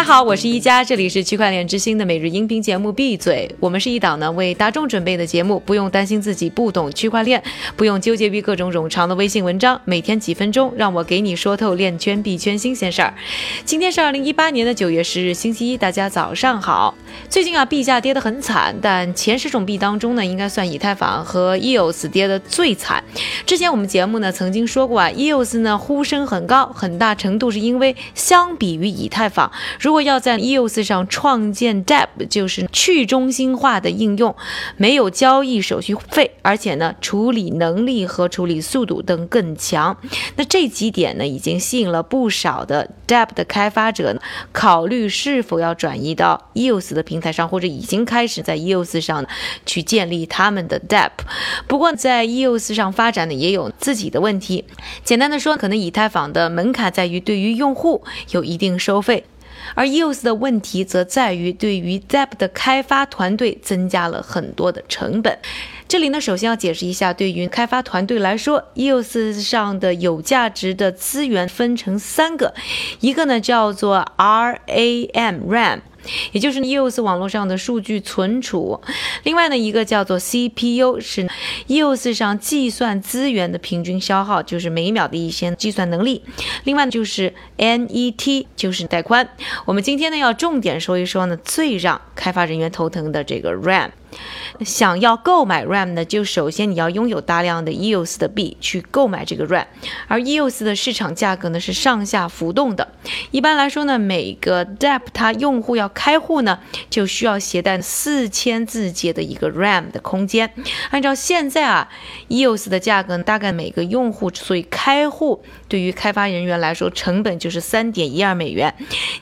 大家好，我是一加，这里是区块链之星的每日音频节目。闭嘴，我们是一档呢为大众准备的节目，不用担心自己不懂区块链，不用纠结于各种冗长的微信文章，每天几分钟，让我给你说透链圈币圈新鲜事儿。今天是二零一八年的九月十日，星期一，大家早上好。最近啊，币价跌得很惨，但前十种币当中呢，应该算以太坊和 EOS 跌得最惨。之前我们节目呢曾经说过啊，EOS 呢呼声很高，很大程度是因为相比于以太坊。如果要在 EOS 上创建 DApp，就是去中心化的应用，没有交易手续费，而且呢，处理能力和处理速度等更强。那这几点呢，已经吸引了不少的 DApp 的开发者，考虑是否要转移到 EOS 的平台上，或者已经开始在 EOS 上去建立他们的 DApp。不过，在 EOS 上发展呢，也有自己的问题。简单的说，可能以太坊的门槛在于对于用户有一定收费。而 EOS 的问题则在于，对于 Zap 的开发团队增加了很多的成本。这里呢，首先要解释一下，对于开发团队来说，EOS 上的有价值的资源分成三个，一个呢叫做 RAM，RAM。也就是 EOS 网络上的数据存储，另外呢一个叫做 CPU 是 EOS 上计算资源的平均消耗，就是每秒的一些计算能力。另外就是 NET 就是带宽。我们今天呢要重点说一说呢最让开发人员头疼的这个 RAM。想要购买 RAM 呢，就首先你要拥有大量的 EOS 的币去购买这个 RAM，而 EOS 的市场价格呢是上下浮动的。一般来说呢，每个 DApp 它用户要开户呢，就需要携带四千字节的一个 RAM 的空间。按照现在啊 EOS 的价格，大概每个用户所以开户对于开发人员来说，成本就是三点一二美元。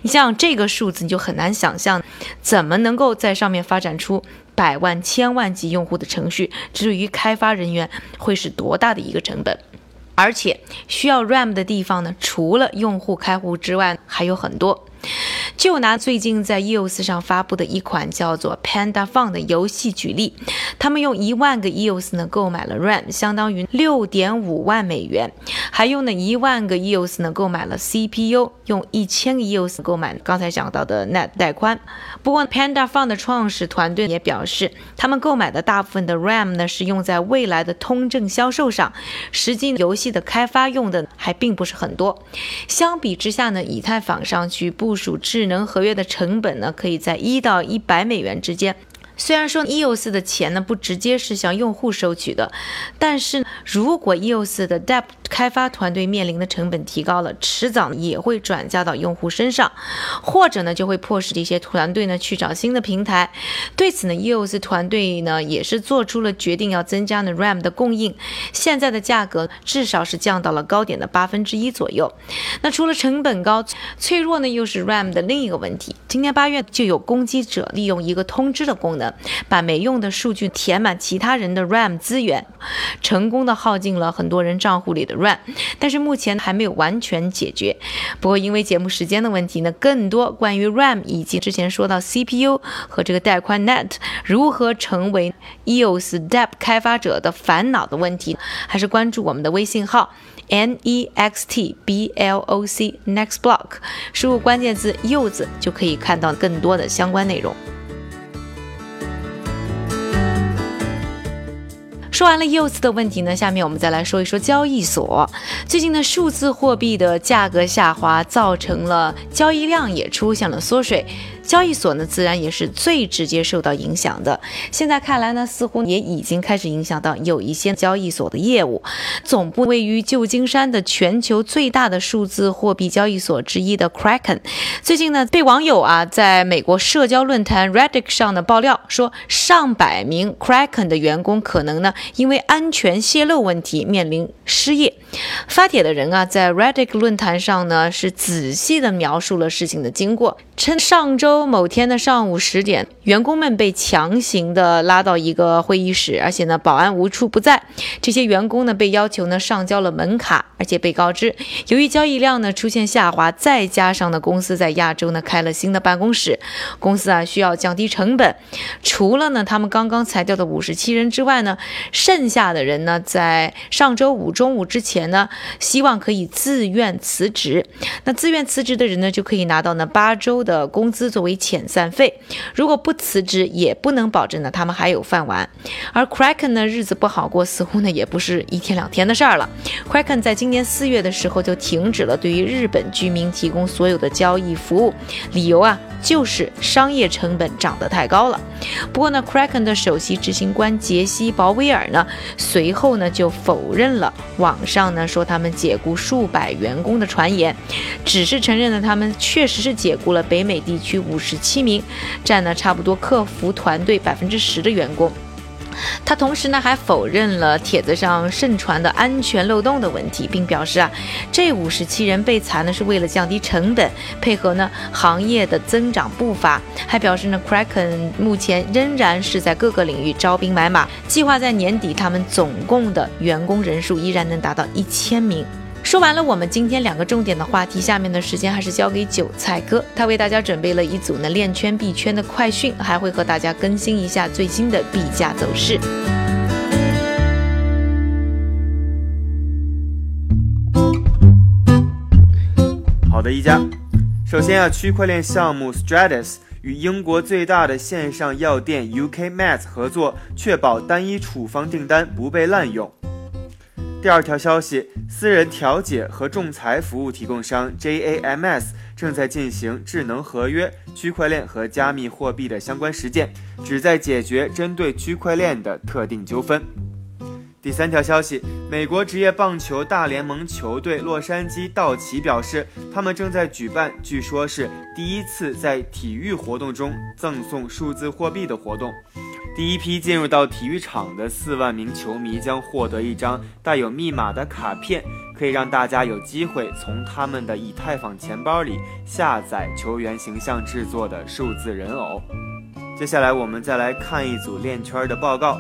你像这个数字，你就很难想象怎么能够在上面发展出。百万、千万级用户的程序，至于开发人员会是多大的一个成本？而且需要 RAM 的地方呢，除了用户开户之外，还有很多。就拿最近在 EOS 上发布的一款叫做 Panda Fun 的游戏举例，他们用一万个 EOS 呢购买了 RAM，相当于六点五万美元，还用了一万个 EOS 呢购买了 CPU，用一千个 EOS 购买刚才讲到的 NET 带宽。不过 Panda Fun 的创始团队也表示，他们购买的大部分的 RAM 呢是用在未来的通证销售上，实际游戏的开发用的还并不是很多。相比之下呢，以太坊上去部署智能合约的成本呢，可以在一到一百美元之间。虽然说 EOS 的钱呢不直接是向用户收取的，但是如果 EOS 的 DApp 开发团队面临的成本提高了，迟早也会转嫁到用户身上，或者呢就会迫使这些团队呢去找新的平台。对此呢，EOS 团队呢也是做出了决定，要增加呢 RAM 的供应。现在的价格至少是降到了高点的八分之一左右。那除了成本高，脆弱呢又是 RAM 的另一个问题。今年八月就有攻击者利用一个通知的功能。把没用的数据填满其他人的 RAM 资源，成功的耗尽了很多人账户里的 RAM，但是目前还没有完全解决。不过因为节目时间的问题呢，更多关于 RAM 以及之前说到 CPU 和这个带宽 NET 如何成为 EOS DEP 开发者的烦恼的问题，还是关注我们的微信号 NEXT BLOC Next Block，输入关键字柚子就可以看到更多的相关内容。说完了柚子的问题呢，下面我们再来说一说交易所。最近呢，数字货币的价格下滑，造成了交易量也出现了缩水。交易所呢，自然也是最直接受到影响的。现在看来呢，似乎也已经开始影响到有一些交易所的业务。总部位于旧金山的全球最大的数字货币交易所之一的 Kraken，最近呢，被网友啊在美国社交论坛 Reddit 上的爆料说，上百名 Kraken 的员工可能呢因为安全泄露问题面临失业。发帖的人啊，在 Reddit 论坛上呢是仔细的描述了事情的经过，称上周。某天的上午十点，员工们被强行的拉到一个会议室，而且呢，保安无处不在。这些员工呢，被要求呢上交了门卡，而且被告知，由于交易量呢出现下滑，再加上呢公司在亚洲呢开了新的办公室，公司啊需要降低成本。除了呢他们刚刚裁掉的五十七人之外呢，剩下的人呢在上周五中午之前呢，希望可以自愿辞职。那自愿辞职的人呢，就可以拿到呢八周的。的工资作为为遣散费，如果不辞职，也不能保证呢他们还有饭碗。而 Kraken 呢，日子不好过，似乎呢也不是一天两天的事儿了。Kraken 在今年四月的时候就停止了对于日本居民提供所有的交易服务，理由啊就是商业成本涨得太高了。不过呢，Kraken 的首席执行官杰西·鲍威尔呢，随后呢就否认了网上呢说他们解雇数百员工的传言，只是承认了他们确实是解雇了北美地区五十七名，占了差不多客服团队百分之十的员工。他同时呢还否认了帖子上盛传的安全漏洞的问题，并表示啊，这五十七人被裁呢是为了降低成本，配合呢行业的增长步伐。还表示呢，Kraken 目前仍然是在各个领域招兵买马，计划在年底他们总共的员工人数依然能达到一千名。说完了我们今天两个重点的话题，下面的时间还是交给韭菜哥，他为大家准备了一组呢链圈币圈的快讯，还会和大家更新一下最新的币价走势。好的，一家，首先啊，区块链项目 Stratus 与英国最大的线上药店 UK Meds 合作，确保单一处方订单不被滥用。第二条消息，私人调解和仲裁服务提供商 JAMS 正在进行智能合约、区块链和加密货币的相关实践，旨在解决针对区块链的特定纠纷。第三条消息，美国职业棒球大联盟球队洛杉矶道奇表示，他们正在举办，据说是第一次在体育活动中赠送数字货币的活动。第一批进入到体育场的四万名球迷将获得一张带有密码的卡片，可以让大家有机会从他们的以太坊钱包里下载球员形象制作的数字人偶。接下来我们再来看一组链圈的报告。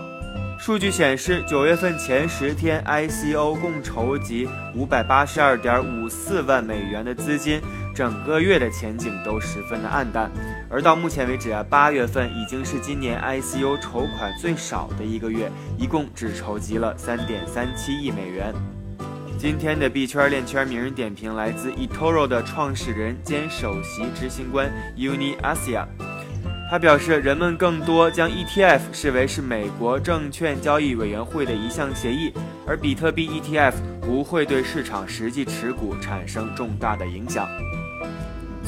数据显示，九月份前十天，ICO 共筹集五百八十二点五四万美元的资金，整个月的前景都十分的暗淡。而到目前为止啊，八月份已经是今年 ICO 筹款最少的一个月，一共只筹集了三点三七亿美元。今天的币圈链圈名人点评来自 eToro 的创始人兼首席执行官 Uni Asia。他表示，人们更多将 ETF 视为是美国证券交易委员会的一项协议，而比特币 ETF 不会对市场实际持股产生重大的影响。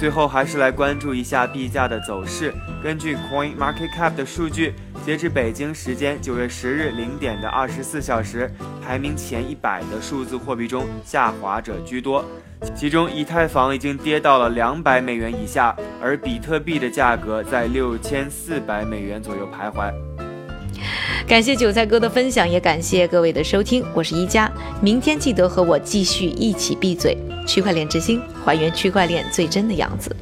最后，还是来关注一下币价的走势。根据 Coin Market Cap 的数据，截至北京时间九月十日零点的二十四小时，排名前一百的数字货币中，下滑者居多。其中，以太坊已经跌到了两百美元以下，而比特币的价格在六千四百美元左右徘徊。感谢韭菜哥的分享，也感谢各位的收听，我是一加，明天记得和我继续一起闭嘴，区块链之星，还原区块链最真的样子。